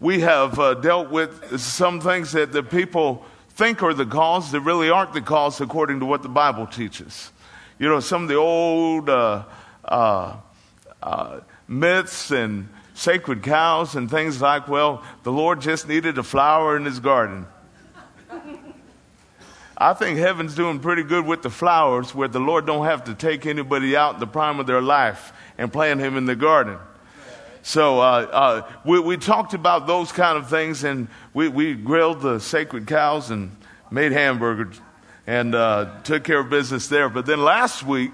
we have uh, dealt with some things that the people think are the cause that really aren't the cause according to what the Bible teaches. You know, some of the old uh, uh, uh, myths and sacred cows and things like, well, the Lord just needed a flower in his garden. I think heaven's doing pretty good with the flowers where the Lord don't have to take anybody out in the prime of their life and plant him in the garden. So uh, uh, we, we, talked about those kind of things, and we, we grilled the sacred cows and made hamburgers and uh, took care of business there. But then last week,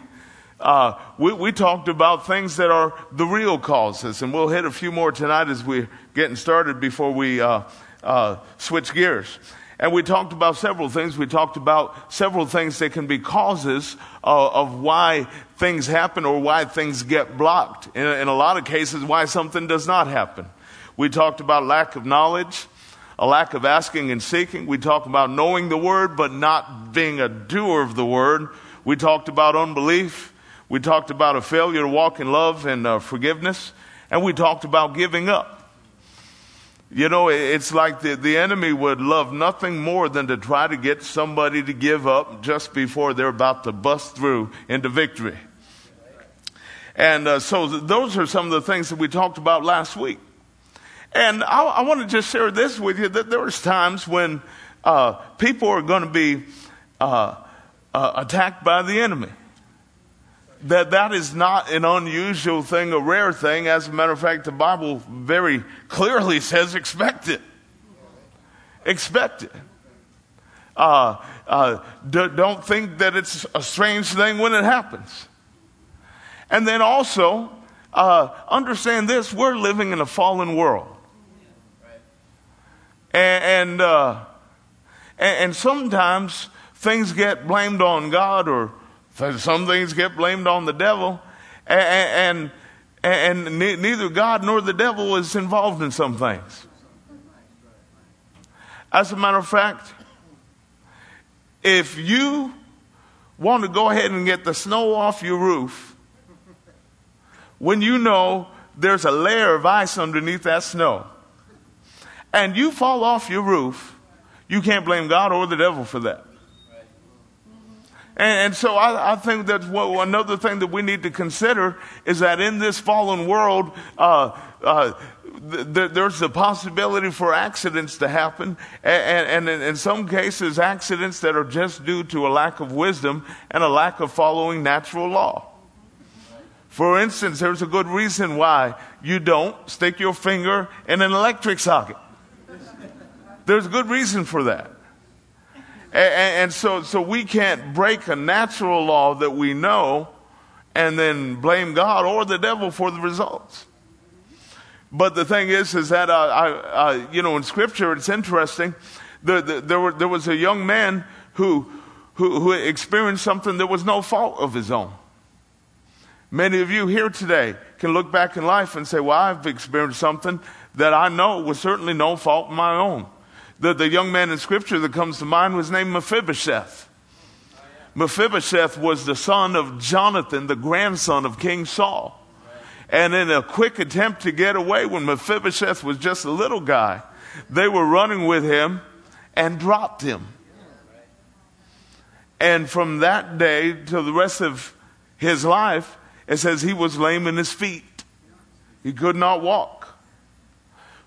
uh, we, we, talked about things that are the real causes, and we'll hit a few more tonight as we're getting started before we uh, uh, switch gears. And we talked about several things. We talked about several things that can be causes uh, of why things happen or why things get blocked. In, in a lot of cases, why something does not happen. We talked about lack of knowledge, a lack of asking and seeking. We talked about knowing the word but not being a doer of the word. We talked about unbelief. We talked about a failure to walk in love and uh, forgiveness. And we talked about giving up. You know, it's like the, the enemy would love nothing more than to try to get somebody to give up just before they're about to bust through into victory. And uh, so those are some of the things that we talked about last week. And I, I want to just share this with you that there times when uh, people are going to be uh, uh, attacked by the enemy that that is not an unusual thing, a rare thing. As a matter of fact, the Bible very clearly says expect it. Expect it. Uh, uh, d- don't think that it's a strange thing when it happens. And then also, uh, understand this we're living in a fallen world. And, and, uh, and, and sometimes things get blamed on God or some things get blamed on the devil, and, and, and neither God nor the devil is involved in some things. As a matter of fact, if you want to go ahead and get the snow off your roof, when you know there's a layer of ice underneath that snow, and you fall off your roof, you can't blame God or the devil for that. And, so I, I, think that what, another thing that we need to consider is that in this fallen world, uh, uh, th- there's the possibility for accidents to happen, and, and, and in some cases, accidents that are just due to a lack of wisdom and a lack of following natural law. For instance, there's a good reason why you don't stick your finger in an electric socket. There's a good reason for that. And, so, so we can't break a natural law that we know and then blame God or the devil for the results. But the thing is, is that, uh, I, uh, you know, in scripture, it's interesting. The, the, there, were, there was a young man who, who, who experienced something that was no fault of his own. Many of you here today can look back in life and say, well, I've experienced something that I know was certainly no fault of my own. The, the young man in scripture that comes to mind was named Mephibosheth. Mephibosheth was the son of Jonathan, the grandson of King Saul. And in a quick attempt to get away, when Mephibosheth was just a little guy, they were running with him and dropped him. And from that day to the rest of his life, it says he was lame in his feet. He could not walk.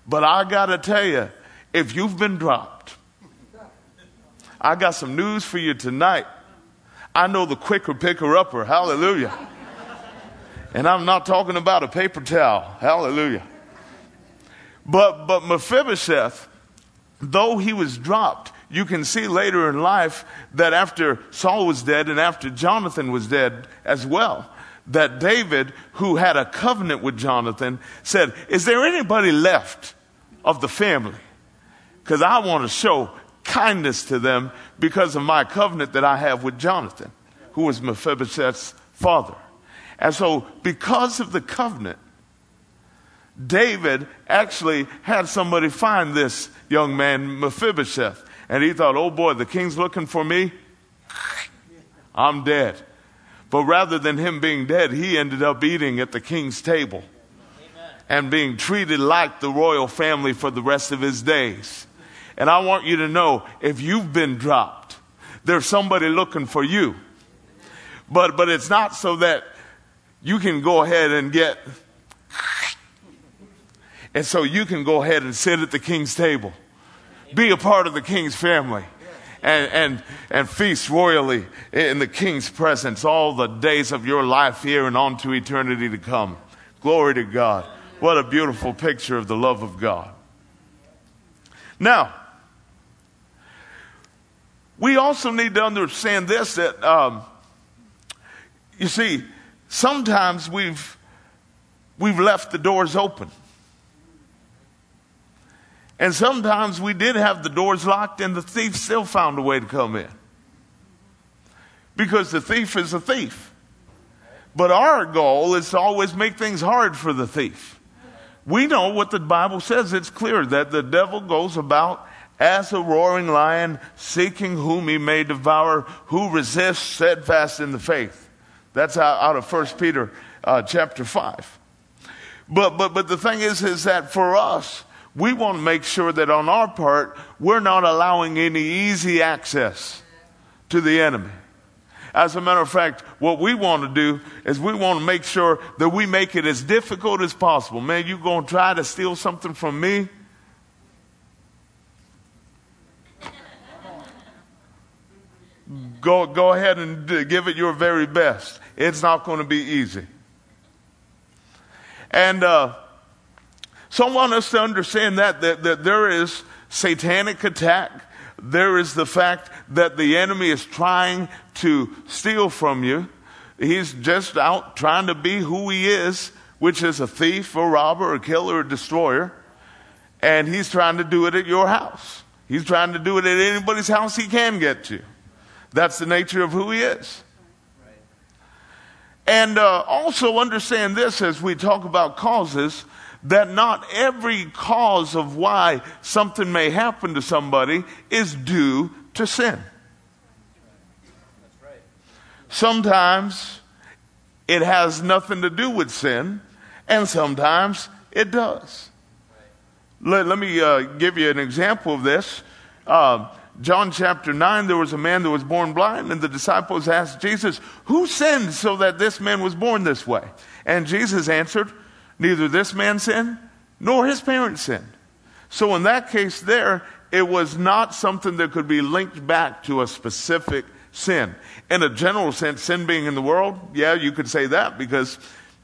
But I got to tell you, if you've been dropped, I got some news for you tonight. I know the quicker picker upper. Hallelujah. And I'm not talking about a paper towel. Hallelujah. But, but Mephibosheth, though he was dropped, you can see later in life that after Saul was dead and after Jonathan was dead as well, that David, who had a covenant with Jonathan, said, Is there anybody left of the family because I want to show kindness to them because of my covenant that I have with Jonathan, who was Mephibosheth's father. And so, because of the covenant, David actually had somebody find this young man, Mephibosheth. And he thought, oh boy, the king's looking for me. I'm dead. But rather than him being dead, he ended up eating at the king's table. and being treated like the royal family for the rest of his days. And I want you to know if you've been dropped, there's somebody looking for you. But, but it's not so that you can go ahead and get, and so you can go ahead and sit at the king's table, be a part of the king's family. And, and, and feast royally in the king's presence all the days of your life here and on to eternity to come. Glory to God. What a beautiful picture of the love of God. Now, we also need to understand this that, um, you see, sometimes we've, we've left the doors open. And sometimes we did have the doors locked and the thief still found a way to come in. Because the thief is a thief. But our goal is to always make things hard for the thief. We know what the Bible says. It's clear that the devil goes about as a roaring lion, seeking whom he may devour, who resists steadfast in the faith. That's out of 1 Peter uh, chapter 5. But, but, but the thing is, is that for us, we want to make sure that on our part, we're not allowing any easy access to the enemy. As a matter of fact, what we want to do is we want to make sure that we make it as difficult as possible. Man, you going to try to steal something from me? Go, go ahead and give it your very best. It's not going to be easy. And uh, so I want us to understand that, that, that there is satanic attack. There is the fact that the enemy is trying to steal from you. He's just out trying to be who he is, which is a thief, a robber, a killer, a destroyer. And he's trying to do it at your house. He's trying to do it at anybody's house he can get to. That's the nature of who he is. And uh, also understand this as we talk about causes that not every cause of why something may happen to somebody is due to sin. Sometimes it has nothing to do with sin, and sometimes it does. Let, let me uh, give you an example of this. Uh, John chapter 9, there was a man that was born blind, and the disciples asked Jesus, Who sinned so that this man was born this way? And Jesus answered, Neither this man sinned, nor his parents sinned. So in that case, there, it was not something that could be linked back to a specific sin. In a general sense, sin being in the world, yeah, you could say that because,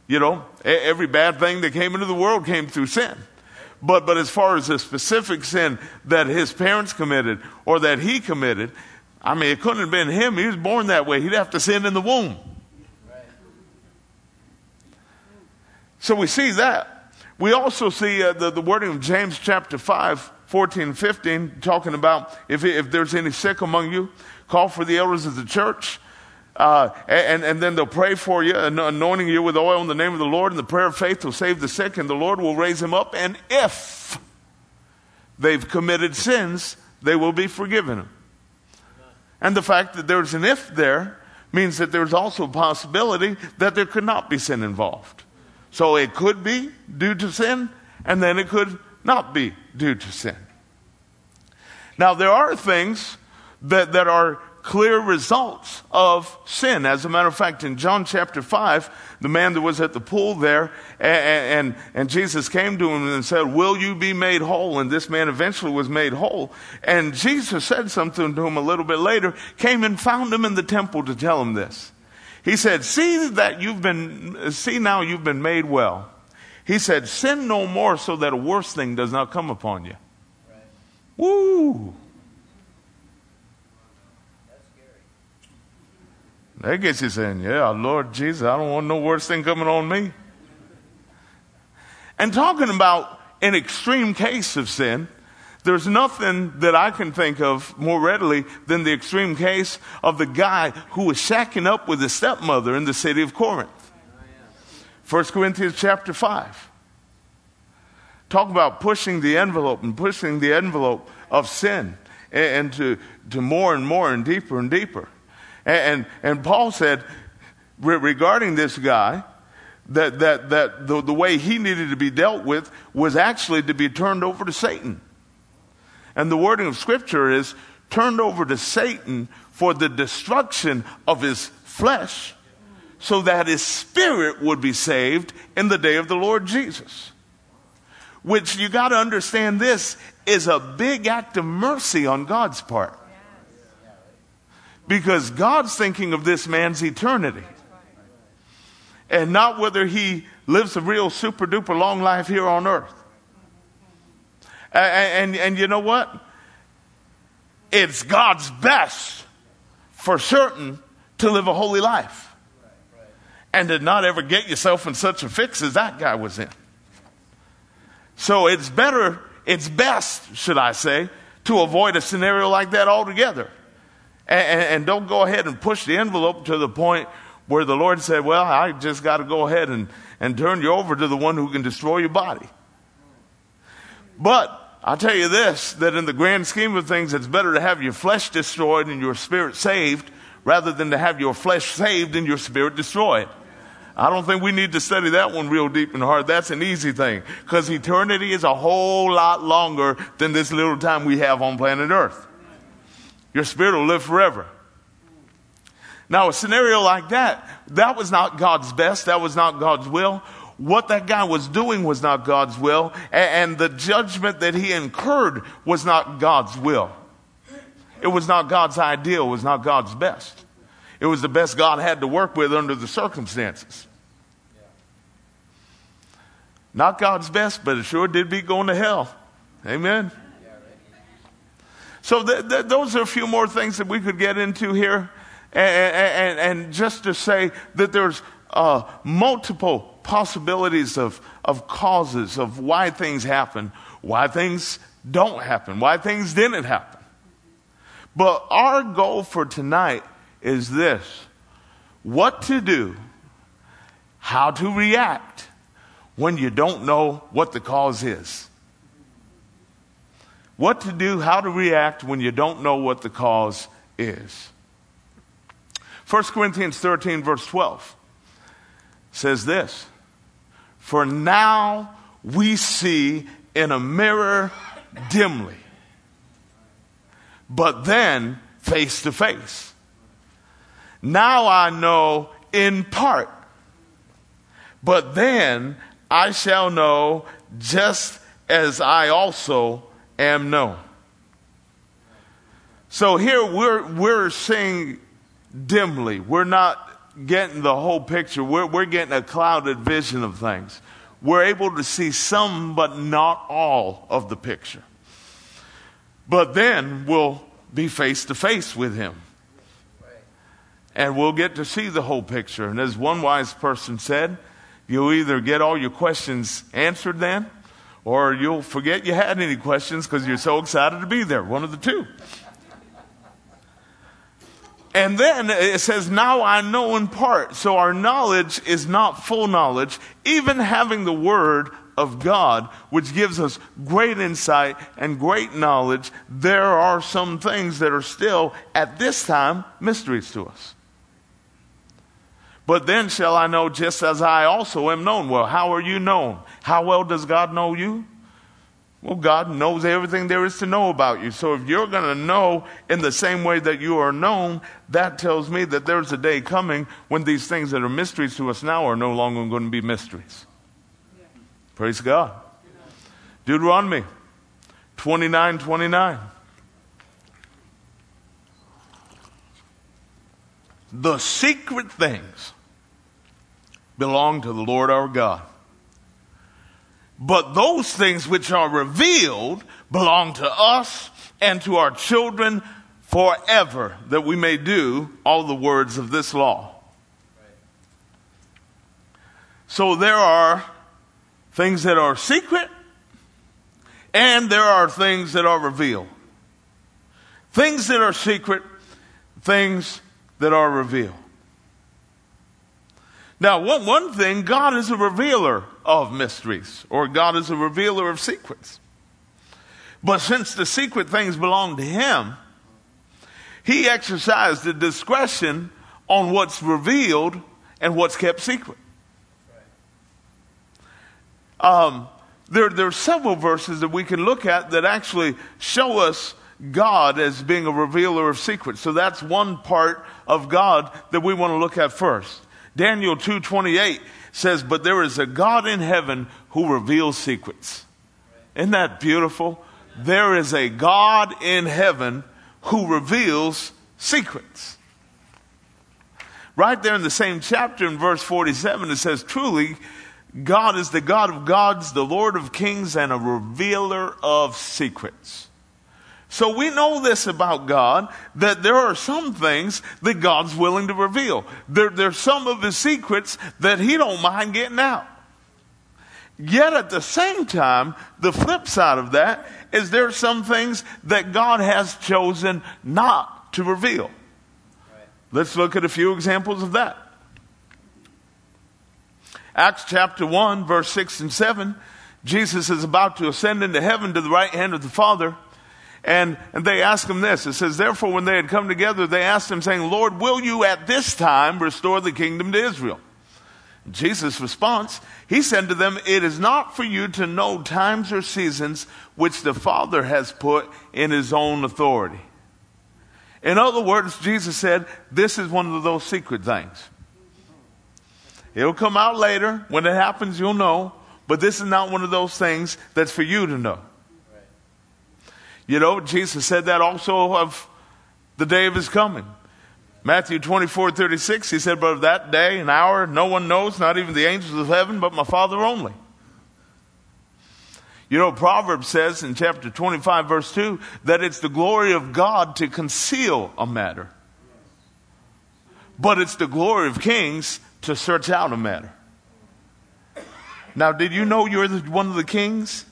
you know, every bad thing that came into the world came through sin. But, but as far as the specific sin that his parents committed or that he committed, I mean, it couldn't have been him. He was born that way. He'd have to sin in the womb. So we see that. We also see uh, the, the wording of James chapter 5, 14 15, talking about if, if there's any sick among you, call for the elders of the church. Uh, and, and then they'll pray for you, anointing you with oil in the name of the Lord, and the prayer of faith will save the sick, and the Lord will raise him up. And if they've committed sins, they will be forgiven. And the fact that there's an if there means that there's also a possibility that there could not be sin involved. So it could be due to sin, and then it could not be due to sin. Now, there are things that, that are clear results of sin. As a matter of fact, in John chapter 5, the man that was at the pool there, and, and, and, Jesus came to him and said, Will you be made whole? And this man eventually was made whole. And Jesus said something to him a little bit later, came and found him in the temple to tell him this. He said, See that you've been, see now you've been made well. He said, Sin no more so that a worse thing does not come upon you. Right. Woo! That gets you saying, Yeah, Lord Jesus, I don't want no worse thing coming on me. And talking about an extreme case of sin, there's nothing that I can think of more readily than the extreme case of the guy who was shacking up with his stepmother in the city of Corinth. 1 Corinthians chapter 5. Talk about pushing the envelope and pushing the envelope of sin and, to, to more and more and deeper and deeper. And, and, and Paul said regarding this guy that, that, that the, the way he needed to be dealt with was actually to be turned over to Satan. And the wording of Scripture is turned over to Satan for the destruction of his flesh so that his spirit would be saved in the day of the Lord Jesus. Which you got to understand this is a big act of mercy on God's part. Because God's thinking of this man's eternity. And not whether he lives a real super duper long life here on earth. And, and, and you know what? It's God's best for certain to live a holy life and to not ever get yourself in such a fix as that guy was in. So it's better, it's best, should I say, to avoid a scenario like that altogether. And, and, don't go ahead and push the envelope to the point where the Lord said, Well, I just got to go ahead and, and turn you over to the one who can destroy your body. But I'll tell you this that in the grand scheme of things, it's better to have your flesh destroyed and your spirit saved rather than to have your flesh saved and your spirit destroyed. I don't think we need to study that one real deep and hard. That's an easy thing because eternity is a whole lot longer than this little time we have on planet Earth. Your spirit will live forever. Now, a scenario like that, that was not God's best. That was not God's will. What that guy was doing was not God's will. And, the judgment that he incurred was not God's will. It was not God's ideal. It was not God's best. It was the best God had to work with under the circumstances. Not God's best, but it sure did beat going to hell. Amen. So th- th- those are a few more things that we could get into here. And, and, and just to say that there's uh, multiple possibilities of, of causes of why things happen, why things don't happen, why things didn't happen. But our goal for tonight is this what to do, how to react when you don't know what the cause is. What to do, how to react when you don't know what the cause is. 1 Corinthians 13, verse 12 says this For now we see in a mirror dimly, but then face to face. Now I know in part, but then I shall know just as I also am known. So here we're, we're seeing dimly. We're not getting the whole picture. We're, we're getting a clouded vision of things. We're able to see some, but not all of the picture. But then we'll be face to face with Him and we'll get to see the whole picture. And as one wise person said, you'll either get all your questions answered then, or you'll forget you had any questions because you're so excited to be there. One of the two. And then it says, Now I know in part. So our knowledge is not full knowledge. Even having the Word of God, which gives us great insight and great knowledge, there are some things that are still, at this time, mysteries to us. But then shall I know just as I also am known. Well, how are you known? How well does God know you? Well, God knows everything there is to know about you. So if you're going to know in the same way that you are known, that tells me that there's a day coming when these things that are mysteries to us now are no longer going to be mysteries. Praise God. Deuteronomy 29 29. The secret things belong to the Lord our God. But those things which are revealed belong to us and to our children forever, that we may do all the words of this law. So there are things that are secret, and there are things that are revealed. Things that are secret, things that are revealed. Now, one, one thing, God is a revealer of mysteries, or God is a revealer of secrets. But since the secret things belong to Him, He exercised the discretion on what's revealed and what's kept secret. um, there, there are several verses that we can look at that actually show us God as being a revealer of secrets. So that's one part of God that we want to look at first. Daniel 2:28 says, "But there is a God in heaven who reveals secrets." Isn't that beautiful? There is a God in heaven who reveals secrets. Right there in the same chapter in verse 47 it says, "Truly God is the God of gods, the Lord of kings and a revealer of secrets." So we know this about God that there are some things that God's willing to reveal. There, there's some of his secrets that he don't mind getting out. Yet at the same time, the flip side of that is there are some things that God has chosen not to reveal. Let's look at a few examples of that. Acts chapter 1, verse 6 and 7. Jesus is about to ascend into heaven to the right hand of the Father. And, and they asked him this. It says, Therefore, when they had come together, they asked him, saying, Lord, will you at this time restore the kingdom to Israel? Jesus' response, he said to them, It is not for you to know times or seasons which the Father has put in his own authority. In other words, Jesus said, This is one of those secret things. It'll come out later. When it happens, you'll know. But this is not one of those things that's for you to know. You know, Jesus said that also of the day of his coming. Matthew 24, 36, he said, But of that day and hour no one knows, not even the angels of heaven, but my Father only. You know, Proverbs says in chapter 25, verse 2, that it's the glory of God to conceal a matter. But it's the glory of kings to search out a matter. Now, did you know you're one of the kings?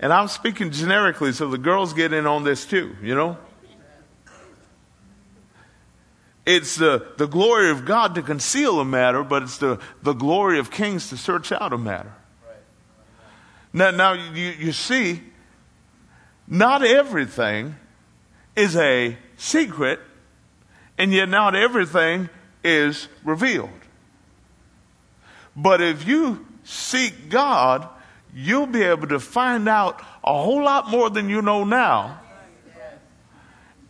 And I'm speaking generically so the girls get in on this too, you know? It's the, the glory of God to conceal a matter, but it's the, the glory of kings to search out a matter. Now, now you, you see, not everything is a secret, and yet not everything is revealed. But if you seek God, you'll be able to find out a whole lot more than you know now.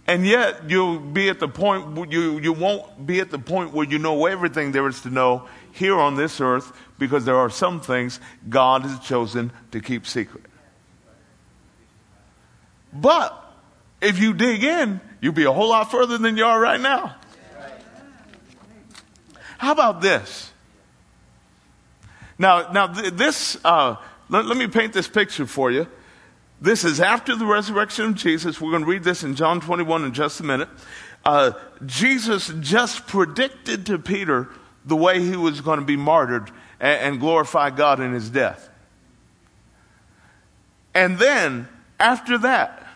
And yet you'll be at the point you you won't be at the point where you know everything there is to know here on this earth because there are some things God has chosen to keep secret. But if you dig in, you'll be a whole lot further than you are right now. How about this? Now, now th- this uh, let, let me paint this picture for you. This is after the resurrection of Jesus. We're going to read this in John 21 in just a minute. Uh, Jesus just predicted to Peter the way he was going to be martyred and, and glorify God in his death. And then, after that,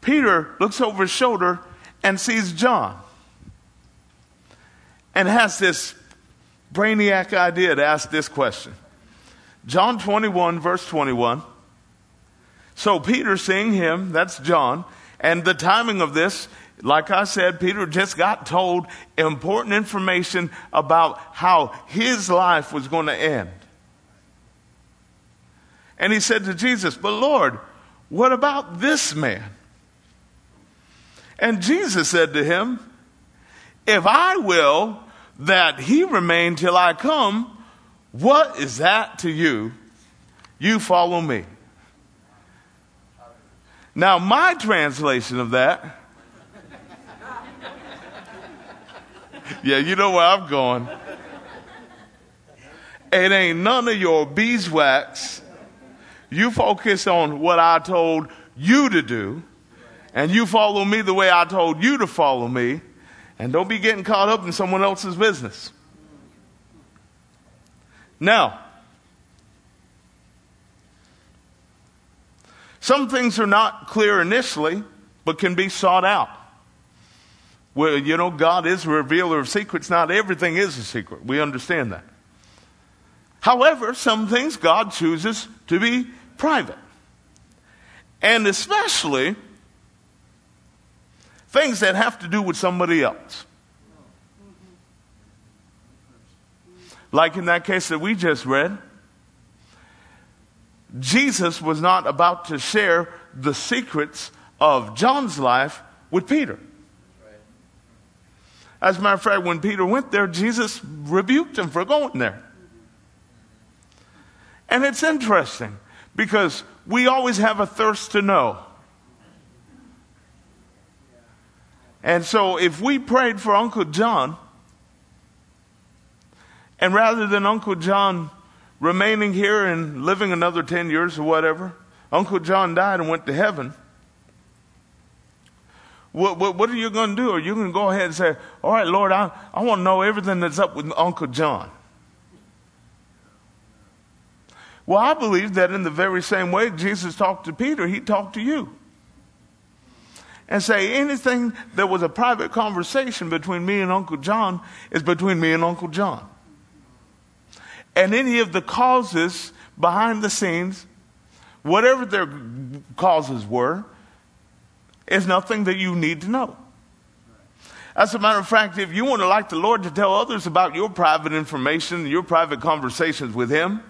Peter looks over his shoulder and sees John and has this brainiac idea to ask this question John 21, verse 21. So Peter seeing him, that's John, and the timing of this, like I said, Peter just got told important information about how his life was going to end. And he said to Jesus, But Lord, what about this man? And Jesus said to him, If I will that he remain till I come, what is that to you? You follow me. Now, my translation of that, yeah, you know where I'm going. It ain't none of your beeswax. You focus on what I told you to do, and you follow me the way I told you to follow me, and don't be getting caught up in someone else's business. Now, some things are not clear initially, but can be sought out. Well, you know, God is a revealer of secrets. Not everything is a secret. We understand that. However, some things God chooses to be private. And especially things that have to do with somebody else. Like in that case that we just read, Jesus was not about to share the secrets of John's life with Peter. As a matter of fact, when Peter went there, Jesus rebuked him for going there. And it's interesting because we always have a thirst to know. And so if we prayed for Uncle John, and rather than Uncle John remaining here and living another 10 years or whatever, Uncle John died and went to heaven. What, what, what are you going to do? Are you going to go ahead and say, All right, Lord, I, I want to know everything that's up with Uncle John? Well, I believe that in the very same way Jesus talked to Peter, he talked to you. And say anything that was a private conversation between me and Uncle John is between me and Uncle John. And any of the causes behind the scenes, whatever their causes were, is nothing that you need to know. As a matter of fact, if you want to like the Lord to tell others about your private information, your private conversations with Him,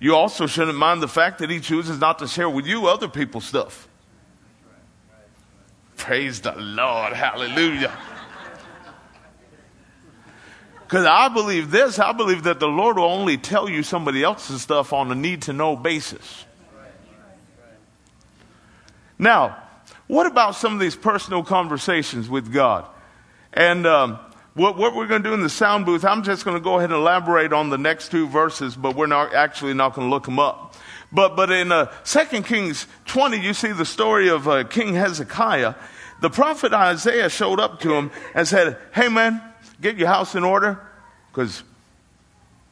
you also shouldn't mind the fact that he chooses not to share with you other people's stuff. Praise the Lord. Hallelujah. Because I believe this I believe that the Lord will only tell you somebody else's stuff on a need to know basis. Now, what about some of these personal conversations with God? And um, what, what we're going to do in the sound booth, I'm just going to go ahead and elaborate on the next two verses, but we're not actually not going to look them up. But, but in uh, 2 Kings 20, you see the story of uh, King Hezekiah. The prophet Isaiah showed up to him and said, Hey man, get your house in order because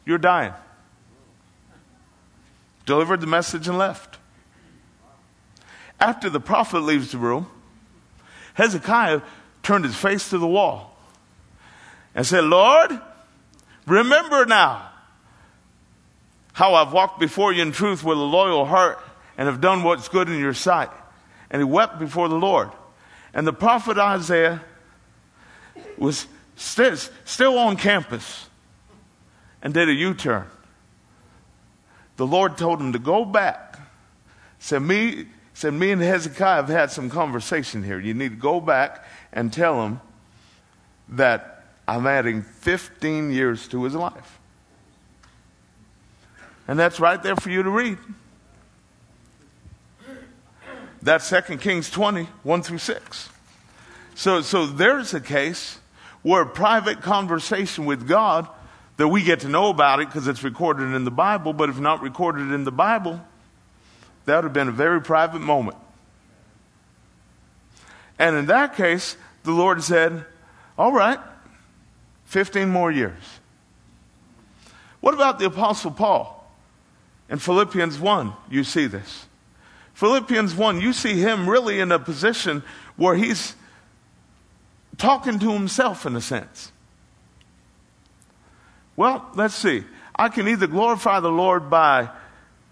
you're dying. Delivered the message and left. After the prophet leaves the room, Hezekiah turned his face to the wall and said, Lord, remember now how I've walked before you in truth with a loyal heart and have done what's good in your sight. And he wept before the Lord. And the prophet Isaiah was still, still on campus and did a U turn. The Lord told him to go back. Said me, said me and Hezekiah have had some conversation here. You need to go back and tell him that I'm adding 15 years to his life. And that's right there for you to read. That's 2 Kings 20, 1 through 6. So, so there's a case where private conversation with God that we get to know about it because it's recorded in the Bible, but if not recorded in the Bible, that would have been a very private moment. And in that case, the Lord said, All right, 15 more years. What about the Apostle Paul? In Philippians 1, you see this. Philippians 1, you see him really in a position where he's talking to himself in a sense. Well, let's see. I can either glorify the Lord by,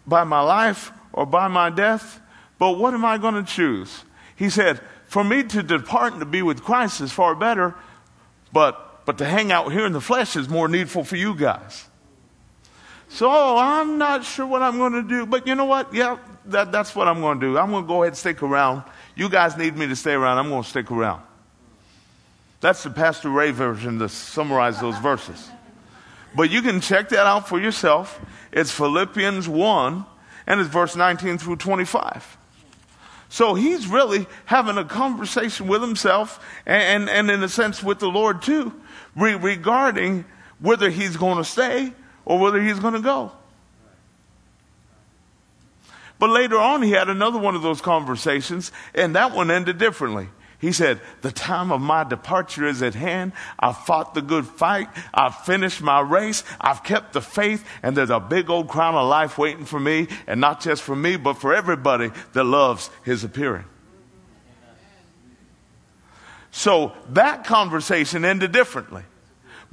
by my life or by my death, but what am I going to choose? He said, For me to depart and to be with Christ is far better, but but to hang out here in the flesh is more needful for you guys. So I'm not sure what I'm going to do, but you know what? Yeah, that, that's what I'm going to do. I'm going to go ahead and stick around. You guys need me to stay around. I'm going to stick around. That's the Pastor Ray version to summarize those verses. But you can check that out for yourself. It's Philippians 1, and it's verse 19 through 25. So he's really having a conversation with himself and, and, and in a sense with the Lord too re- regarding whether he's going to stay or whether he's going to go. But later on, he had another one of those conversations, and that one ended differently. He said, The time of my departure is at hand. I've fought the good fight. I've finished my race. I've kept the faith. And there's a big old crown of life waiting for me. And not just for me, but for everybody that loves his appearing. So that conversation ended differently.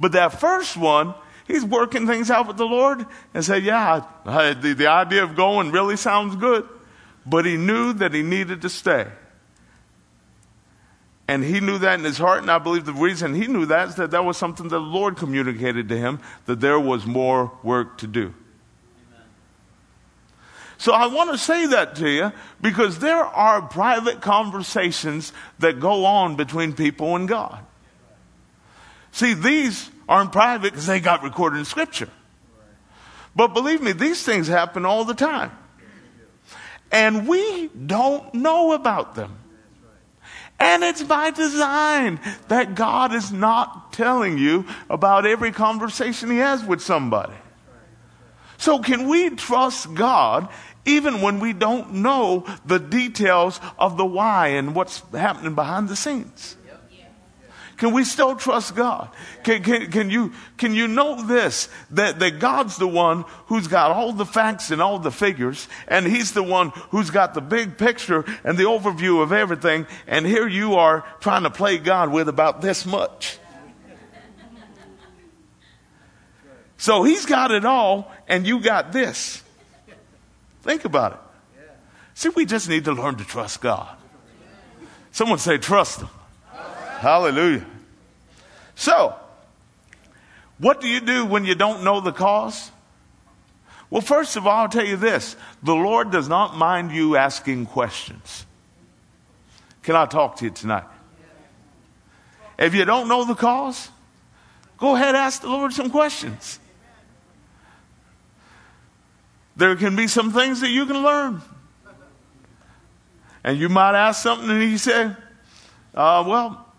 But that first one, he's working things out with the Lord and said, Yeah, I, the, the idea of going really sounds good. But he knew that he needed to stay. And he knew that in his heart, and I believe the reason he knew that is that that was something the Lord communicated to him, that there was more work to do. So I want to say that to you because there are private conversations that go on between people and God. See, these aren't private because they got recorded in Scripture. But believe me, these things happen all the time. And we don't know about them. And it's by design that God is not telling you about every conversation He has with somebody. So, can we trust God even when we don't know the details of the why and what's happening behind the scenes? Can we still trust God? Can, can, can, you, can you know this? That, that God's the one who's got all the facts and all the figures, and He's the one who's got the big picture and the overview of everything, and here you are trying to play God with about this much. So He's got it all, and you got this. Think about it. See, we just need to learn to trust God. Someone say, trust Him. Hallelujah. So, what do you do when you don't know the cause? Well, first of all, I'll tell you this the Lord does not mind you asking questions. Can I talk to you tonight? If you don't know the cause, go ahead ask the Lord some questions. There can be some things that you can learn. And you might ask something and he said, uh, well,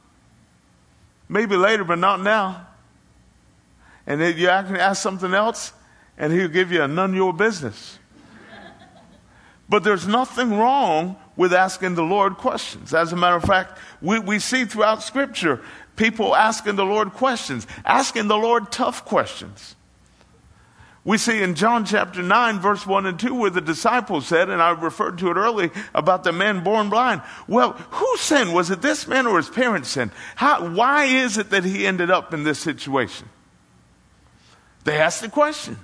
maybe later, but not now. And then you ask something else and he'll give you a none your business. But there's nothing wrong with asking the Lord questions. As a matter of fact, we, we see throughout Scripture people asking the Lord questions, asking the Lord tough questions. We see in John chapter 9, verse 1 and 2, where the disciples said, and I referred to it early about the man born blind. Well, who sinned? Was it this man or his parents sinned? How, why is it that he ended up in this situation? They asked the question.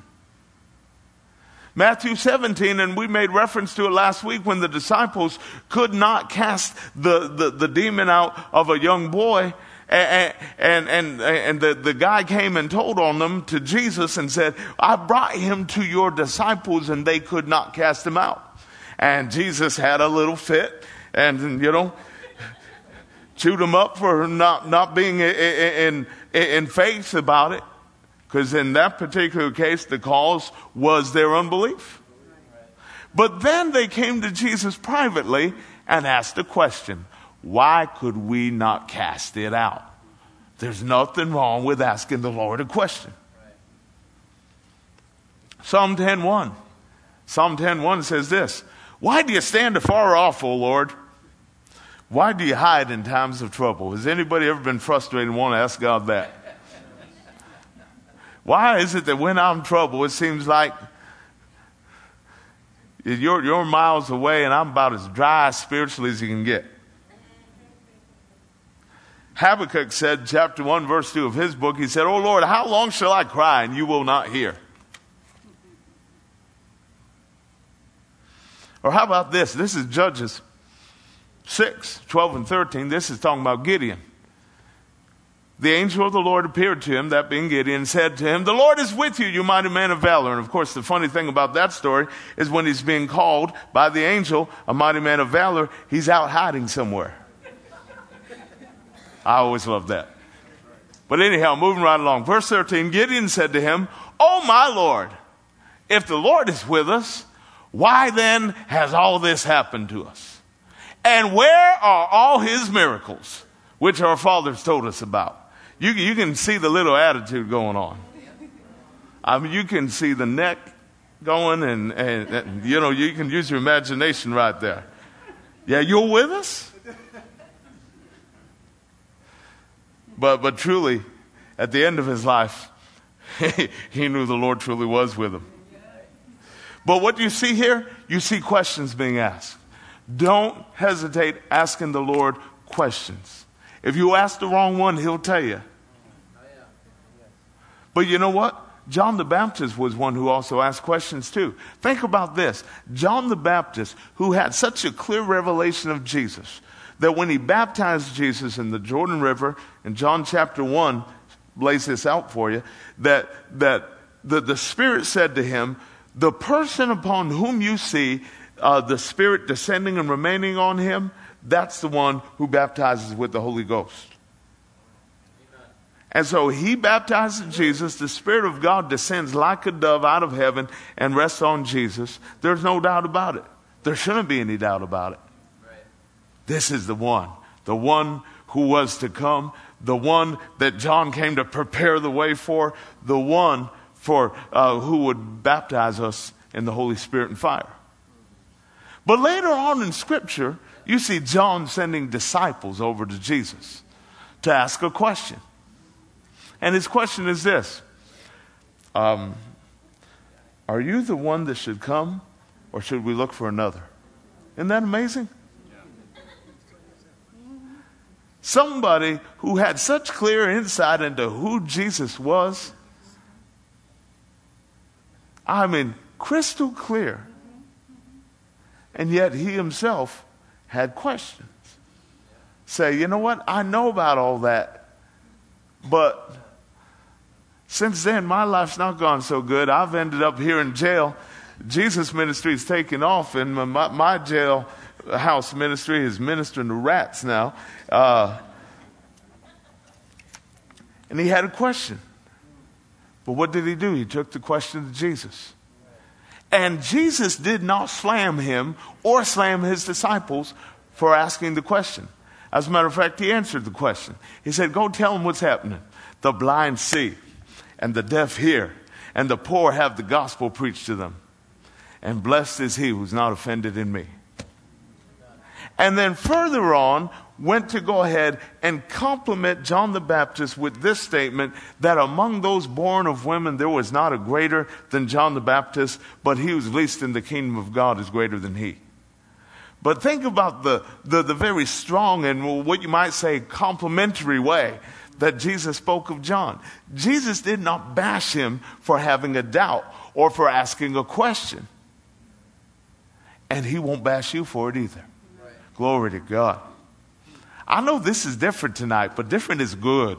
Matthew 17, and we made reference to it last week when the disciples could not cast the, the, the demon out of a young boy and, and, and, the, the guy came and told on them to Jesus and said, I brought him to your disciples and they could not cast him out. And Jesus had a little fit and, you know, chewed him up for not, not being in, in, in faith about it. Because in that particular case, the cause was their unbelief. But then they came to Jesus privately and asked a question why could we not cast it out? There's nothing wrong with asking the Lord a question. Psalm 10:1. Psalm 10:1 says this, "Why do you stand afar off, O Lord? Why do you hide in times of trouble?" Has anybody ever been frustrated and want to ask God that? Why is it that when I'm in trouble, it seems like you're, you're miles away and I'm about as dry spiritually as you can get? Habakkuk said, chapter 1, verse 2 of his book, he said, Oh Lord, how long shall I cry and you will not hear? Or how about this? This is Judges 6, 12 and 13. This is talking about Gideon. The angel of the Lord appeared to him, that being Gideon, said to him, The Lord is with you, you mighty man of valor. And of course, the funny thing about that story is when he's being called by the angel, a mighty man of valor, he's out hiding somewhere. I always love that. But anyhow, moving right along. Verse 13 Gideon said to him, Oh, my Lord, if the Lord is with us, why then has all this happened to us? And where are all his miracles, which our fathers told us about? You, you can see the little attitude going on. I mean, you can see the neck going, and, and, and you know, you can use your imagination right there. Yeah, you're with us? But, but truly, at the end of his life, he knew the Lord truly was with him. But what do you see here? You see questions being asked. Don't hesitate asking the Lord questions. If you ask the wrong one, he'll tell you. But you know what? John the Baptist was one who also asked questions too. Think about this John the Baptist, who had such a clear revelation of Jesus, that when he baptized Jesus in the Jordan River, in John chapter 1 lays this out for you, that, that the, the Spirit said to him, the person upon whom you see uh, the Spirit descending and remaining on him, that's the one who baptizes with the Holy Ghost. And so he baptizes Jesus. The Spirit of God descends like a dove out of heaven and rests on Jesus. There's no doubt about it. There shouldn't be any doubt about it. This is the one, the one who was to come, the one that John came to prepare the way for, the one for uh, who would baptize us in the Holy Spirit and fire. But later on in Scripture, you see John sending disciples over to Jesus to ask a question. And his question is this um, Are you the one that should come, or should we look for another? Isn't that amazing? Somebody who had such clear insight into who Jesus was. I mean, crystal clear. And yet he himself had questions. Say, you know what? I know about all that, but since then, my life's not gone so good. I've ended up here in jail. Jesus' ministry is taking off, and my, my jail house ministry is ministering to rats now. Uh, and he had a question. But what did he do? He took the question to Jesus. And Jesus did not slam him or slam his disciples for asking the question. As a matter of fact, he answered the question. He said, Go tell them what's happening. The blind see and the deaf hear, and the poor have the gospel preached to them. And blessed is he who's not offended in me. And then further on, went to go ahead and compliment John the Baptist with this statement that among those born of women, there was not a greater than John the Baptist, but he who's least in the kingdom of God is greater than he. But think about the, the, the very strong and what you might say complimentary way that Jesus spoke of John. Jesus did not bash him for having a doubt or for asking a question. And he won't bash you for it either. Glory to God. I know this is different tonight, but different is good.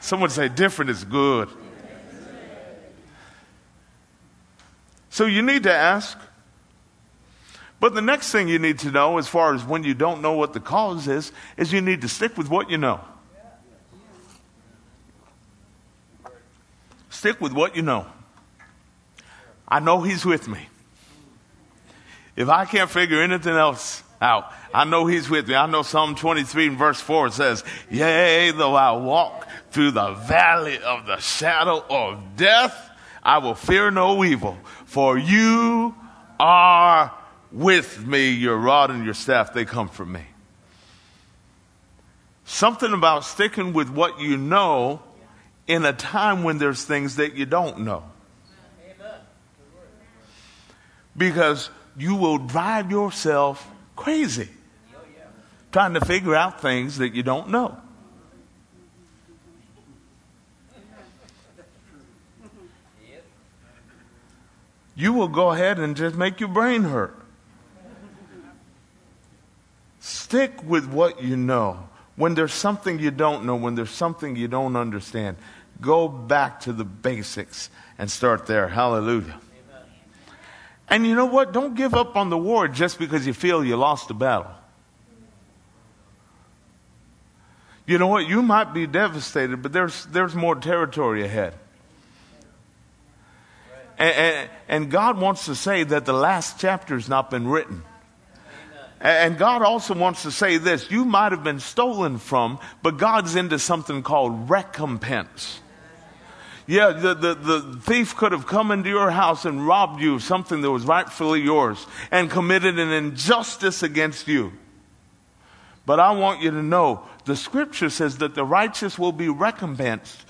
Someone say, different is good. So you need to ask. But the next thing you need to know, as far as when you don't know what the cause is, is you need to stick with what you know. Stick with what you know. I know He's with me. If I can't figure anything else out, I know He's with me. I know Psalm 23 and verse 4 says, Yea, though I walk through the valley of the shadow of death, I will fear no evil, for you are with me. Your rod and your staff, they comfort me. Something about sticking with what you know in a time when there's things that you don't know. Because you will drive yourself crazy trying to figure out things that you don't know. You will go ahead and just make your brain hurt. Stick with what you know. When there's something you don't know, when there's something you don't understand, go back to the basics and start there. Hallelujah. And you know what? Don't give up on the war just because you feel you lost the battle. You know what? You might be devastated, but there's, there's more territory ahead. And, and, and God wants to say that the last chapter has not been written. And God also wants to say this you might have been stolen from, but God's into something called recompense. Yeah, the, the, the thief could have come into your house and robbed you of something that was rightfully yours and committed an injustice against you. But I want you to know the scripture says that the righteous will be recompensed.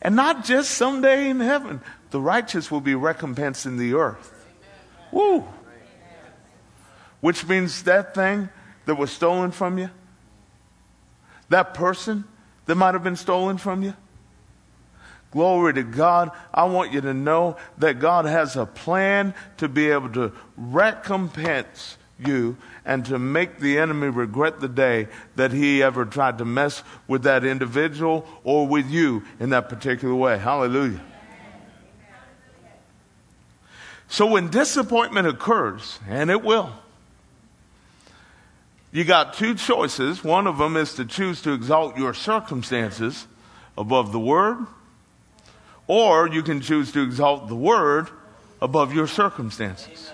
And not just someday in heaven, the righteous will be recompensed in the earth. Woo! Which means that thing that was stolen from you, that person that might have been stolen from you. Glory to God. I want you to know that God has a plan to be able to recompense you and to make the enemy regret the day that he ever tried to mess with that individual or with you in that particular way. Hallelujah. So when disappointment occurs, and it will, you got two choices. One of them is to choose to exalt your circumstances above the Word, or you can choose to exalt the Word above your circumstances.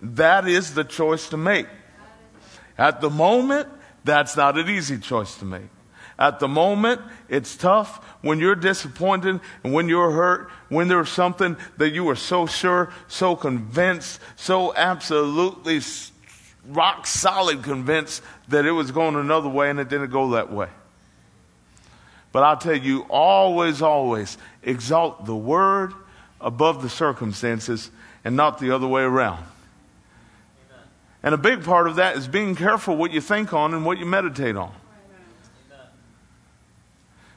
That is the choice to make. At the moment, that's not an easy choice to make. At the moment, it's tough when you're disappointed and when you're hurt, when there's something that you were so sure, so convinced, so absolutely rock solid convinced that it was going another way and it didn't go that way. But I'll tell you, always, always exalt the word above the circumstances and not the other way around. And a big part of that is being careful what you think on and what you meditate on.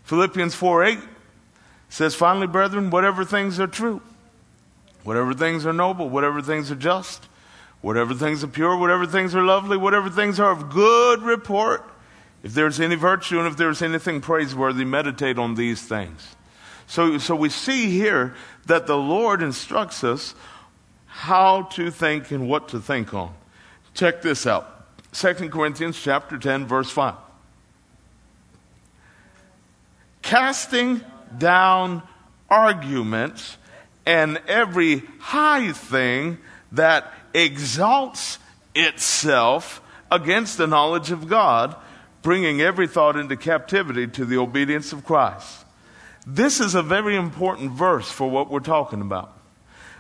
Philippians 4 8 says, Finally, brethren, whatever things are true, whatever things are noble, whatever things are just, whatever things are pure, whatever things are lovely, whatever things are of good report, if there's any virtue and if there's anything praiseworthy, meditate on these things. So, so we see here that the Lord instructs us how to think and what to think on. Check this out. 2 Corinthians chapter 10 verse 5 casting down arguments and every high thing that exalts itself against the knowledge of God, bringing every thought into captivity to the obedience of Christ. This is a very important verse for what we're talking about.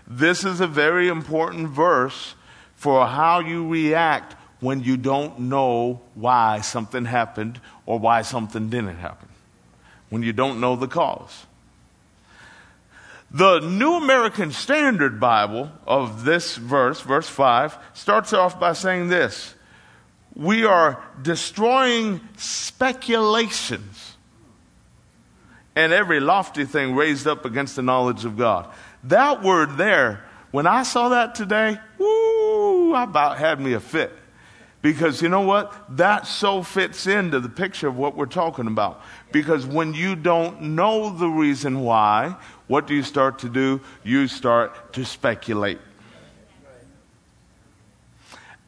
This is a very important verse for how you react when you don't know why something happened or why something didn't happen when you don't know the cause. The New American Standard Bible of this verse, verse 5, starts off by saying this We are destroying speculations and every lofty thing raised up against the knowledge of God. That word there, when I saw that today, whoo, I about had me a fit. Because you know what? That so fits into the picture of what we're talking about. Because when you don't know the reason why, what do you start to do? You start to speculate.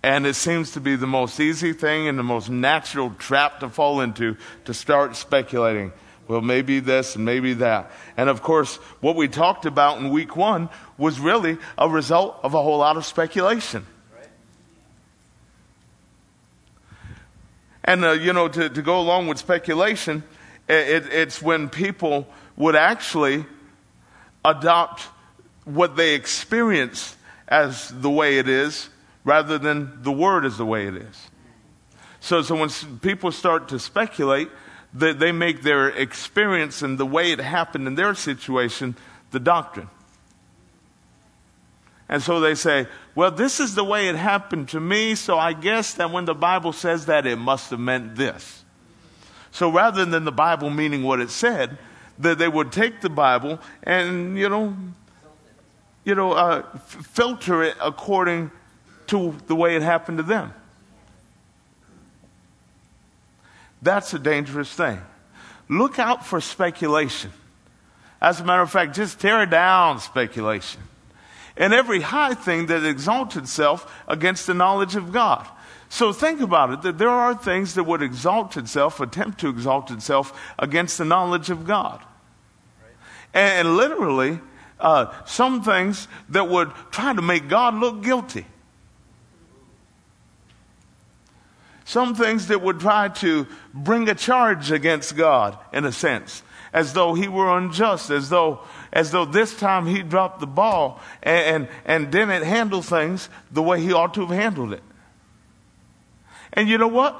And it seems to be the most easy thing and the most natural trap to fall into to start speculating. Well, maybe this and maybe that. And of course, what we talked about in week one was really a result of a whole lot of speculation. And, uh, you know, to, to go along with speculation, it, it's when people would actually adopt what they experience as the way it is rather than the word is the way it is. So, so when people start to speculate, they, they make their experience and the way it happened in their situation the doctrine. And so they say, well, this is the way it happened to me, so I guess that when the Bible says that, it must have meant this. So rather than the Bible meaning what it said, that they would take the Bible and, you know, you know, uh, filter it according to the way it happened to them. That's a dangerous thing. Look out for speculation. As a matter of fact, just tear down speculation and every high thing that exalts itself against the knowledge of God. So think about it that there are things that would exalt itself, attempt to exalt itself against the knowledge of God. And, literally, uh, some things that would try to make God look guilty. Some things that would try to bring a charge against God, in a sense, as though he were unjust, as though as though this time he dropped the ball and, and, and didn't handle things the way he ought to have handled it. And you know what?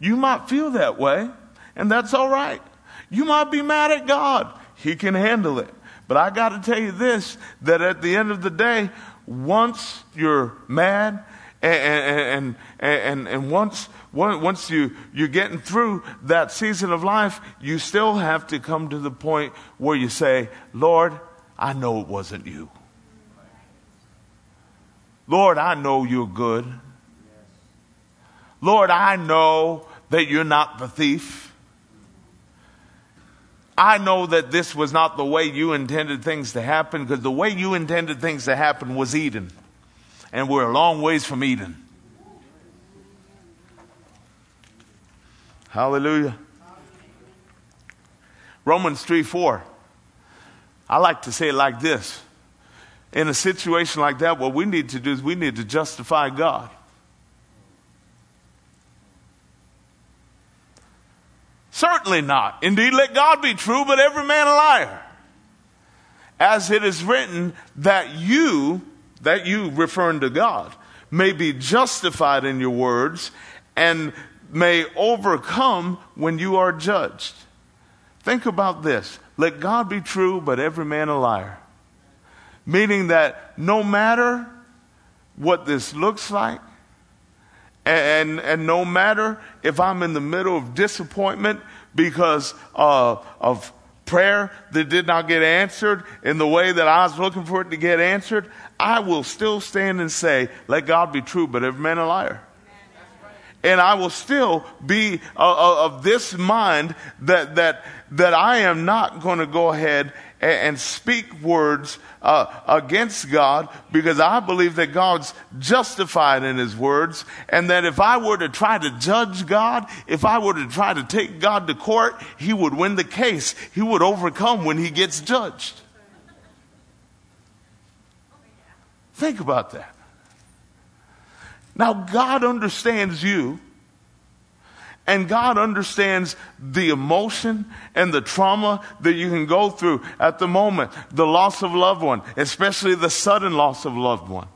You might feel that way, and that's all right. You might be mad at God. He can handle it. But I got to tell you this that at the end of the day, once you're mad and, and, and, and, once, once you, you're getting through that season of life, you still have to come to the point where you say, Lord, I know it wasn't you. Lord, I know you're good. Lord, I know that you're not the thief. I know that this was not the way you intended things to happen because the way you intended things to happen was Eden. And we're a long ways from Eden. Hallelujah. Romans 3 4. I like to say it like this. In a situation like that, what we need to do is we need to justify God. Certainly not. Indeed, let God be true, but every man a liar. As it is written, that you, that you referring to God, may be justified in your words and may overcome when you are judged. Think about this. Let God be true, but every man a liar. Meaning that no matter what this looks like, and, and no matter if I'm in the middle of disappointment because uh, of prayer that did not get answered in the way that I was looking for it to get answered, I will still stand and say, Let God be true, but every man a liar. And I will still be uh, uh of this mind that, that, that I am not going to go ahead and, speak words uh, against God because I believe that God's justified in His words, and that if I were to try to judge God, if I were to try to take God to court, He would win the case. He would overcome when He gets judged. Think about that. Now, God understands you and God understands the emotion and the trauma that you can go through at the moment. The loss of loved one, especially the sudden loss of loved one.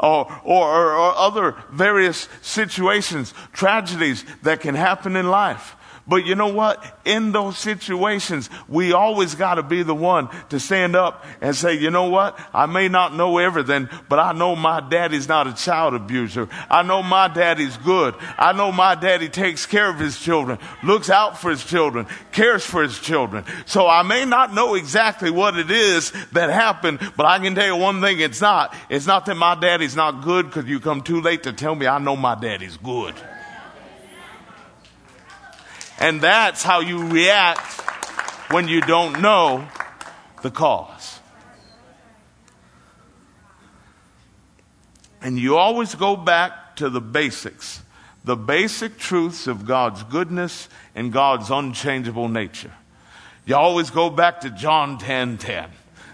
Or, or, or other various situations, tragedies that can happen in life. But you know what? In those situations, we always got to be the one to stand up and say, you know what? I may not know everything, but I know my daddy's not a child abuser. I know my daddy's good. I know my daddy takes care of his children, looks out for his children, cares for his children. So I may not know exactly what it is that happened, but I can tell you one thing it's not. It's not that my daddy's not good because you come too late to tell me I know my daddy's good. And that's how you react when you don't know the cause. And you always go back to the basics, the basic truths of God's goodness and God's unchangeable nature. You always go back to John 10 10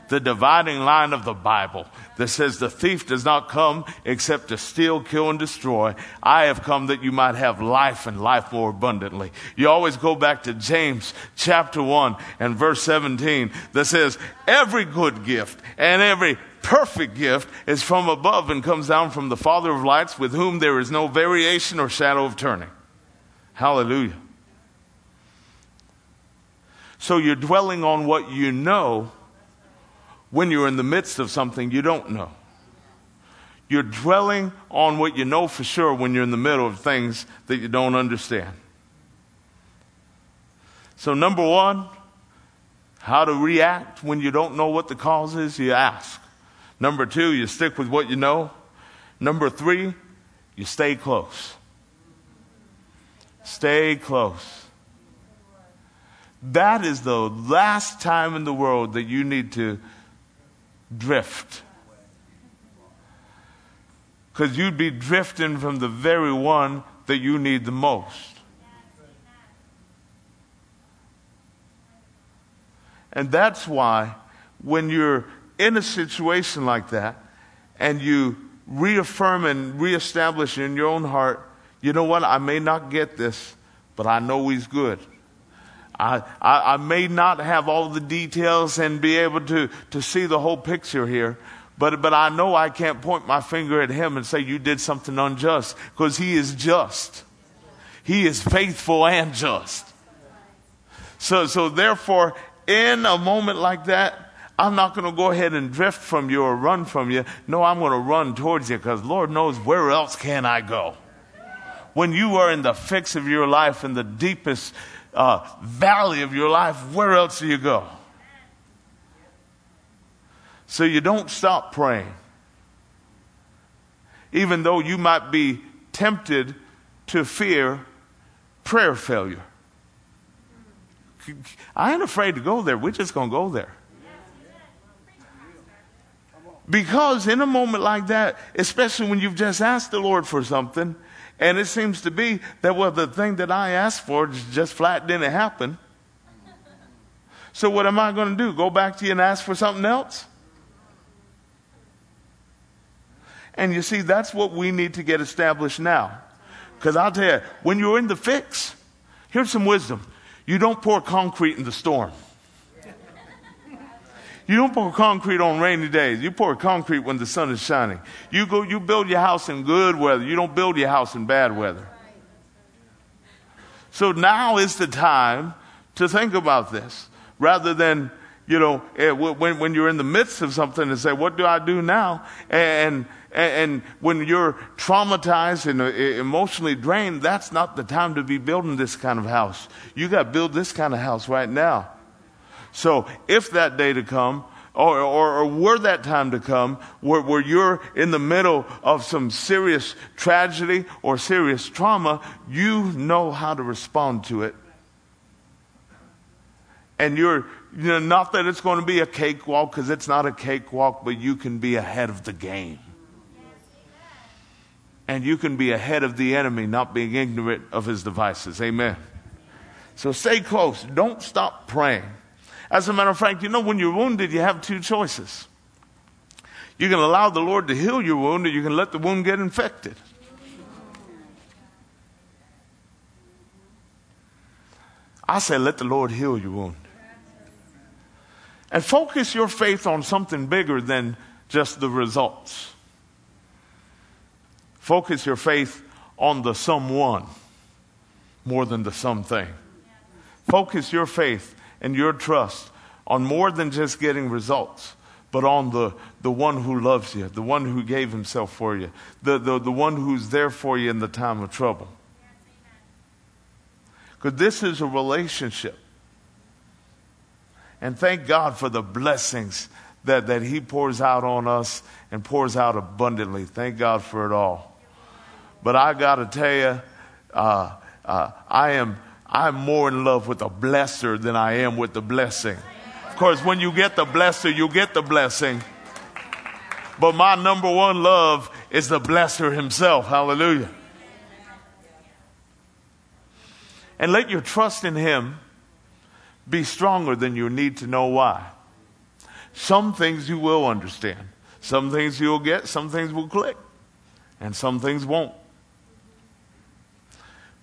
the dividing line of the Bible that says the thief does not come except to steal, kill, and destroy. I have come that you might have life and life more abundantly. You always go back to James chapter 1 and verse 17 that says, every good gift and every perfect gift is from above and comes down from the Father of lights with whom there is no variation or shadow of turning. Hallelujah. So you're dwelling on what you know when you're in the midst of something you don't know. You're dwelling on what you know for sure when you're in the middle of things that you don't understand. So, number one, how to react when you don't know what the cause is, you ask. Number two, you stick with what you know. Number three, you stay close. Stay close. That is the last time in the world that you need to drift. Because you'd be drifting from the very one that you need the most. And that's why when you're in a situation like that and you reaffirm and reestablish in your own heart, you know what, I may not get this, but I know He's good. I, I, I, may not have all the details and be able to, to see the whole picture here, but, but I know I can't point my finger at him and say, You did something unjust, because he is just. He is faithful and just. So, so therefore, in a moment like that, I'm not going to go ahead and drift from you or run from you. No, I'm going to run towards you because Lord knows where else can I go. When you are in the fix of your life, in the deepest uh, valley of your life, where else do you go? So you don't stop praying. Even though you might be tempted to fear prayer failure. I ain't afraid to go there. We're just going to go there. Because in a moment like that, especially when you've just asked the Lord for something, and it seems to be that, well, the thing that I asked for just flat didn't happen. So what am I going to do? Go back to you and ask for something else? And you see, that's what we need to get established now. Because I'll tell you, when you're in the fix, here's some wisdom. You don't pour concrete in the storm. You don't pour concrete on rainy days. You pour concrete when the sun is shining. You go, you build your house in good weather. You don't build your house in bad weather. So now is the time to think about this rather than, you know, eh, when, when you're in the midst of something and say, what do I do now? And, and, when you're traumatized and uh, emotionally drained, that's not the time to be building this kind of house. You got to build this kind of house right now. So if that day to come, or, or, or were that time to come where, where you're in the middle of some serious tragedy or serious trauma, you know how to respond to it. And you're, you know, not that it's going to be a cakewalk because it's not a cakewalk, but you can be ahead of the game. And you can be ahead of the enemy, not being ignorant of his devices. Amen. So stay close. Don't stop praying. As a matter of fact, you know, when you're wounded, you have two choices. You can allow the Lord to heal your wound, or you can let the wound get infected. I say, let the Lord heal your wound. And focus your faith on something bigger than just the results. Focus your faith on the someone more than the something. Focus your faith and your trust on more than just getting results, but on the, the one who loves you, the one who gave himself for you, the, the, the one who's there for you in the time of trouble. Because this is a relationship. And thank God for the blessings that, that He pours out on us and pours out abundantly. Thank God for it all. But I got to tell you, uh, uh, I am I'm more in love with the blesser than I am with the blessing. Of course, when you get the blesser, you get the blessing. But my number one love is the blesser himself. Hallelujah. And let your trust in him be stronger than you need to know why. Some things you will understand. Some things you'll get, some things will click, and some things won't.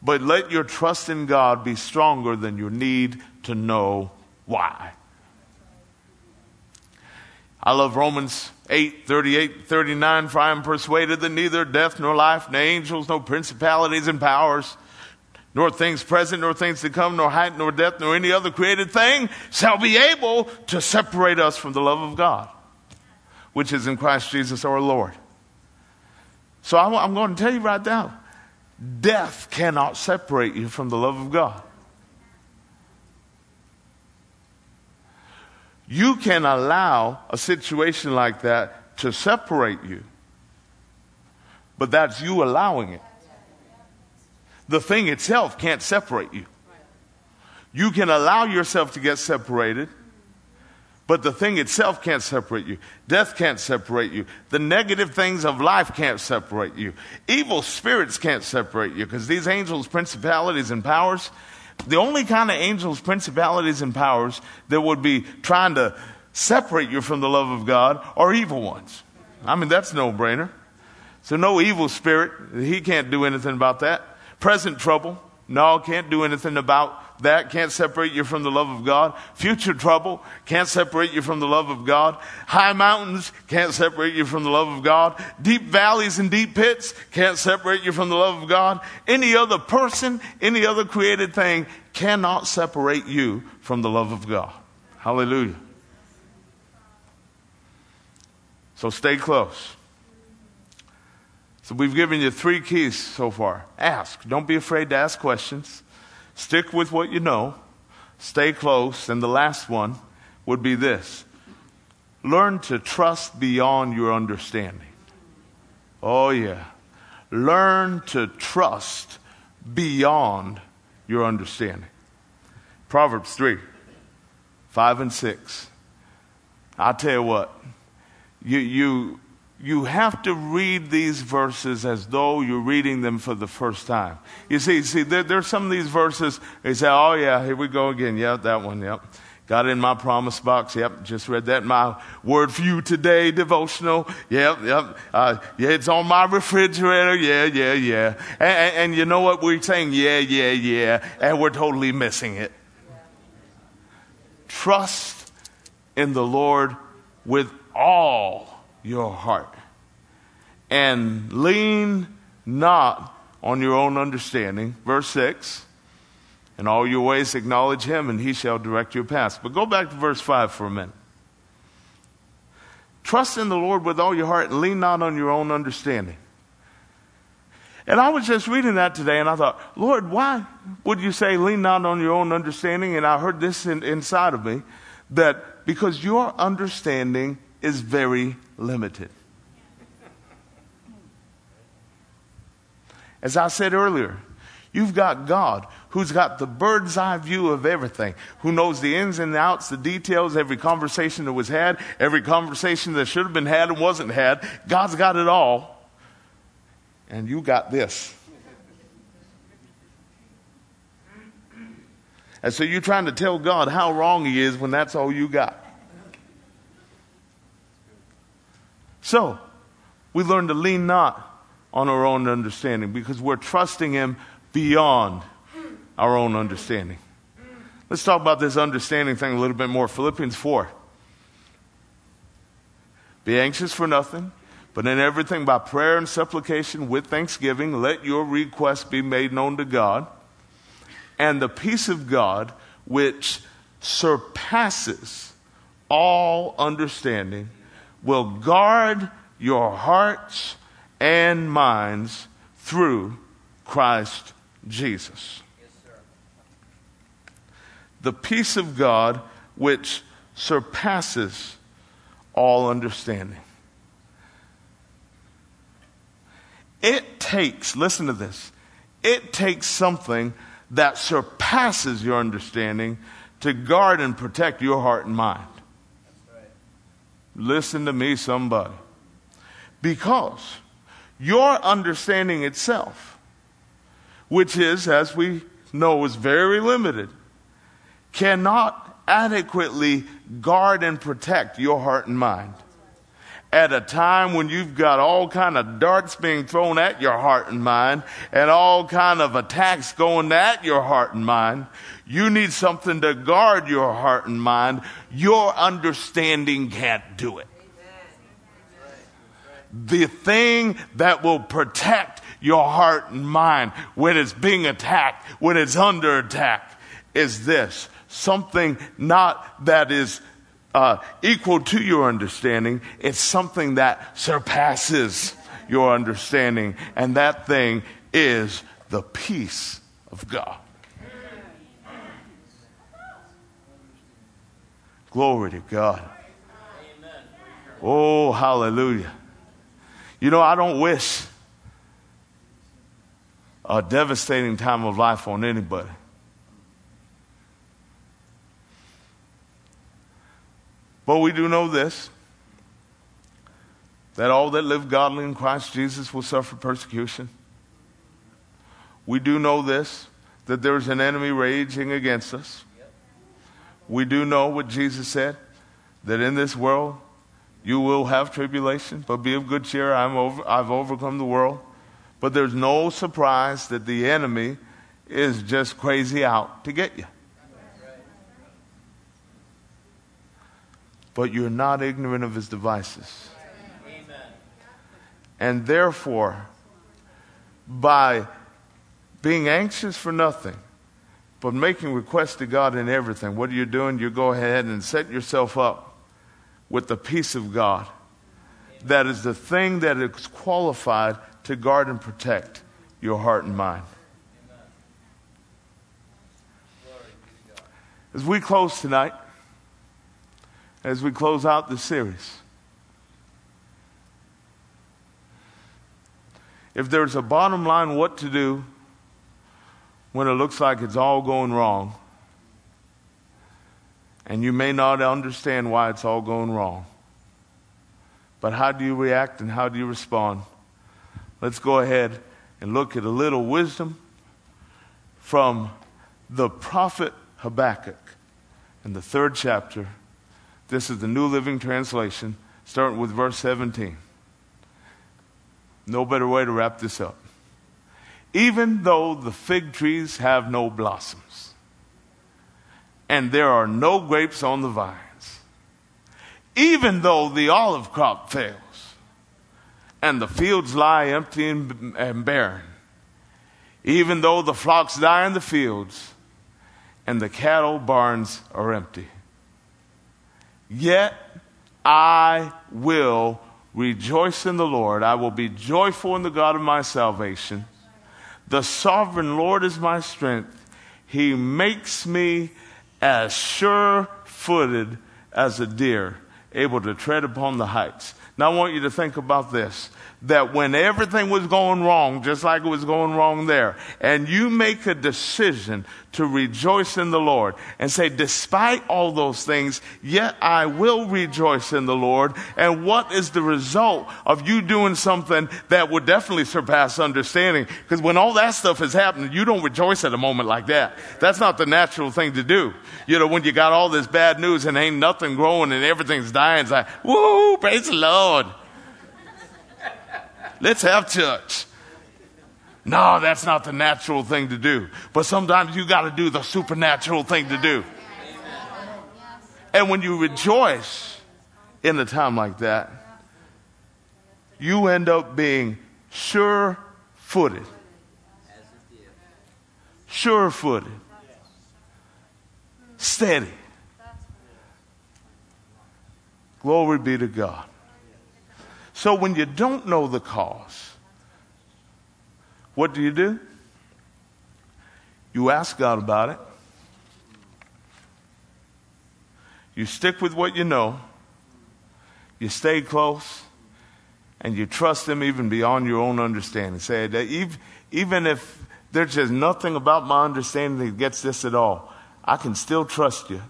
But let your trust in God be stronger than your need to know why. I love Romans 8, 38, 39. For I am persuaded that neither death nor life, nor angels, nor principalities and powers, nor things present, nor things to come, nor height, nor depth, nor any other created thing shall be able to separate us from the love of God, which is in Christ Jesus our Lord. So I'm going to tell you right now Death cannot separate you from the love of God. You can allow a situation like that to separate you, but that's you allowing it. The thing itself can't separate you. You can allow yourself to get separated but the thing itself can't separate you. Death can't separate you. The negative things of life can't separate you. Evil spirits can't separate you because these angels, principalities, and powers, the only kind of angels, principalities, and powers that would be trying to separate you from the love of God are evil ones. I mean, that's no brainer. So, no evil spirit, he can't do anything about that. Present trouble, no, can't do anything about that can't separate you from the love of God. Future trouble can't separate you from the love of God. High mountains can't separate you from the love of God. Deep valleys and deep pits can't separate you from the love of God. Any other person, any other created thing cannot separate you from the love of God. Hallelujah. So stay close. So we've given you three keys so far. Ask. Don't be afraid to ask questions. Stick with what you know, stay close, and the last one would be this learn to trust beyond your understanding. Oh, yeah. Learn to trust beyond your understanding. Proverbs 3, 5 and 6. I'll tell you what, you, you, you have to read these verses as though you're reading them for the first time. You see, see, there, there's some of these verses, they say, oh yeah, here we go again. Yep, that one, yep. Got it in my promise box. Yep, just read that my word for you today devotional. Yep, yep. Uh, yeah, it's on my refrigerator. Yeah, yeah, yeah. And, and, and you know what? We're saying, yeah, yeah, yeah, and we're totally missing it. Trust in the Lord with all your heart and lean not on your own understanding. Verse 6 In all your ways acknowledge him, and he shall direct your paths. But go back to verse 5 for a minute. Trust in the Lord with all your heart and lean not on your own understanding. And I was just reading that today and I thought, Lord, why would you say lean not on your own understanding? And I heard this in, inside of me that because your understanding is very limited. As I said earlier, you've got God who's got the bird's eye view of everything, who knows the ins and the outs, the details, every conversation that was had, every conversation that should have been had and wasn't had. God's got it all. And you got this. And so you're trying to tell God how wrong He is when that's all you got. So, we learn to lean not on our own understanding because we're trusting Him beyond our own understanding. Let's talk about this understanding thing a little bit more. Philippians 4. Be anxious for nothing, but in everything by prayer and supplication with thanksgiving, let your requests be made known to God. And the peace of God, which surpasses all understanding, will guard your hearts and minds through Christ Jesus. Yes, the peace of God which surpasses all understanding. It takes, listen to this, it takes something that surpasses your understanding to guard and protect your heart and mind. Listen to me, somebody. Because your understanding itself, which is, as we know, is very limited, cannot adequately guard and protect your heart and mind. At a time when you've got all kind of darts being thrown at your heart and mind and all kind of attacks going at your heart and mind, you need something to guard your heart and mind. Your understanding can't do it. The thing that will protect your heart and mind when it's being attacked, when it's under attack, is this something not that is uh, equal to your understanding, it's something that surpasses your understanding, and that thing is the peace of God. Glory to God. Oh, hallelujah. You know, I don't wish a devastating time of life on anybody. But we do know this that all that live godly in Christ Jesus will suffer persecution. We do know this that there is an enemy raging against us. We do know what Jesus said that in this world you will have tribulation, but be of good cheer. I'm over, I've overcome the world. But there's no surprise that the enemy is just crazy out to get you. But you're not ignorant of his devices. And therefore, by being anxious for nothing, but making requests to God in everything. What are you doing? You go ahead and set yourself up with the peace of God. That is the thing that is qualified to guard and protect your heart and mind. As we close tonight, as we close out the series, if there's a bottom line what to do when it looks like it's all going wrong, And you may not understand why it's all going wrong. But how do you react and how do you respond? Let's go ahead and look at a little wisdom from the prophet Habakkuk in the third chapter. This is the New Living Translation, starting with verse 17. No better way to wrap this up. Even though the fig trees have no blossoms, and there are no grapes on the vines, even though the olive crop fails, and the fields lie empty and, barren, even though the flocks die in the fields, and the cattle barns are empty. Yet I will rejoice in the Lord. I will be joyful in the God of my salvation. The sovereign Lord is my strength. He makes me as sure footed as a deer, able to tread upon the heights. Now, I want you to think about this that when everything was going wrong, just like it was going wrong there, and you make a decision to rejoice in the Lord and say, despite all those things, yet I will rejoice in the Lord. And what is the result of you doing something that would definitely surpass understanding? Because when all that stuff is happening, you don't rejoice at a moment like that. That's not the natural thing to do. You know, when you got all this bad news and ain't nothing growing and everything's dying, it's like, woo, praise the Lord. Let's have church. No, that's not the natural thing to do. But sometimes you got to do the supernatural thing to do. And when you rejoice in a time like that, you end up being sure footed. Sure footed. Steady. Glory be to God. So when you don't know the cause, what do you do? You ask God about it. You stick with what you know. You stay close. And you trust Him even beyond your own understanding. Say that even, even if there's just nothing about my understanding that gets this at all, I can still trust you.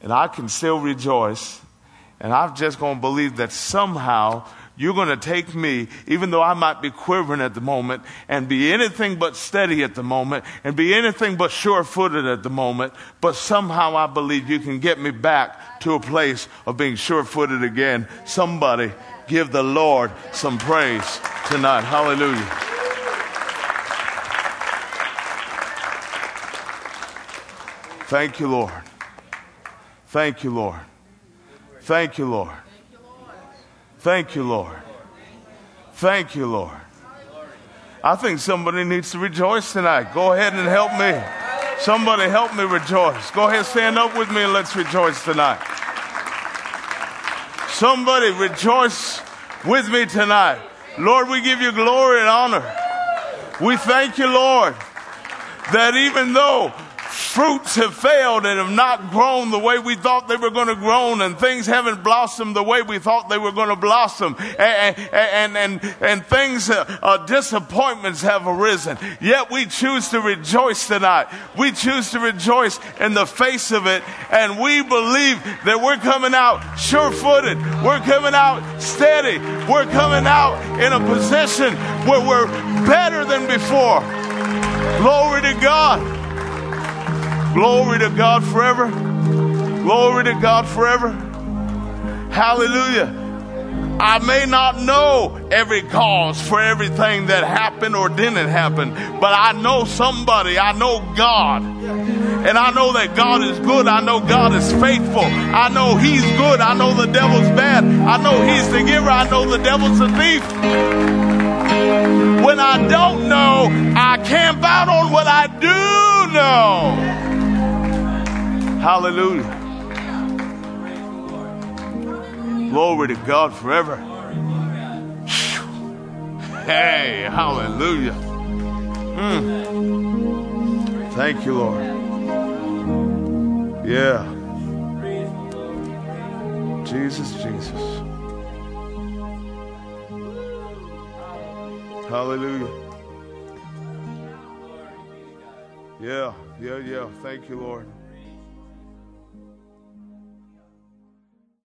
And I can still rejoice. And I'm just going to believe that somehow you're going to take me, even though I might be quivering at the moment, and be anything but steady at the moment, and be anything but sure footed at the moment, but somehow I believe you can get me back to a place of being sure footed again. Somebody give the Lord some praise tonight. Hallelujah. Thank you, Lord. Thank you, Lord. Thank you, Lord. Thank you, Lord. Thank you, Lord. I think somebody needs to rejoice tonight. Go ahead and help me. Somebody help me rejoice. Go ahead, stand up with me and let's rejoice tonight. Somebody rejoice with me tonight. Lord, we give you glory and honor. We thank you, Lord, that even though fruits have failed and have not grown the way we thought they were going to grow, and things haven't blossomed the way we thought they were going to blossom, and, and, and, and things, uh, uh, disappointments have arisen. Yet we choose to rejoice tonight. We choose to rejoice in the face of it, and we believe that we're coming out sure footed. We're coming out steady. We're coming out in a position where we're better than before. Glory to God. Glory to God forever. Glory to God forever. Hallelujah. I may not know every cause for everything that happened or didn't happen, but I know somebody. I know God. And I know that God is good. I know God is faithful. I know He's good. I know the devil's bad. I know He's the giver. I know the devil's a thief. When I don't know, I camp out on what I do know. Hallelujah. Glory to God forever. Hey, hallelujah. Mm. Thank you, Lord. Yeah. Jesus, Jesus. Hallelujah. Yeah, yeah, yeah. Thank you, Lord.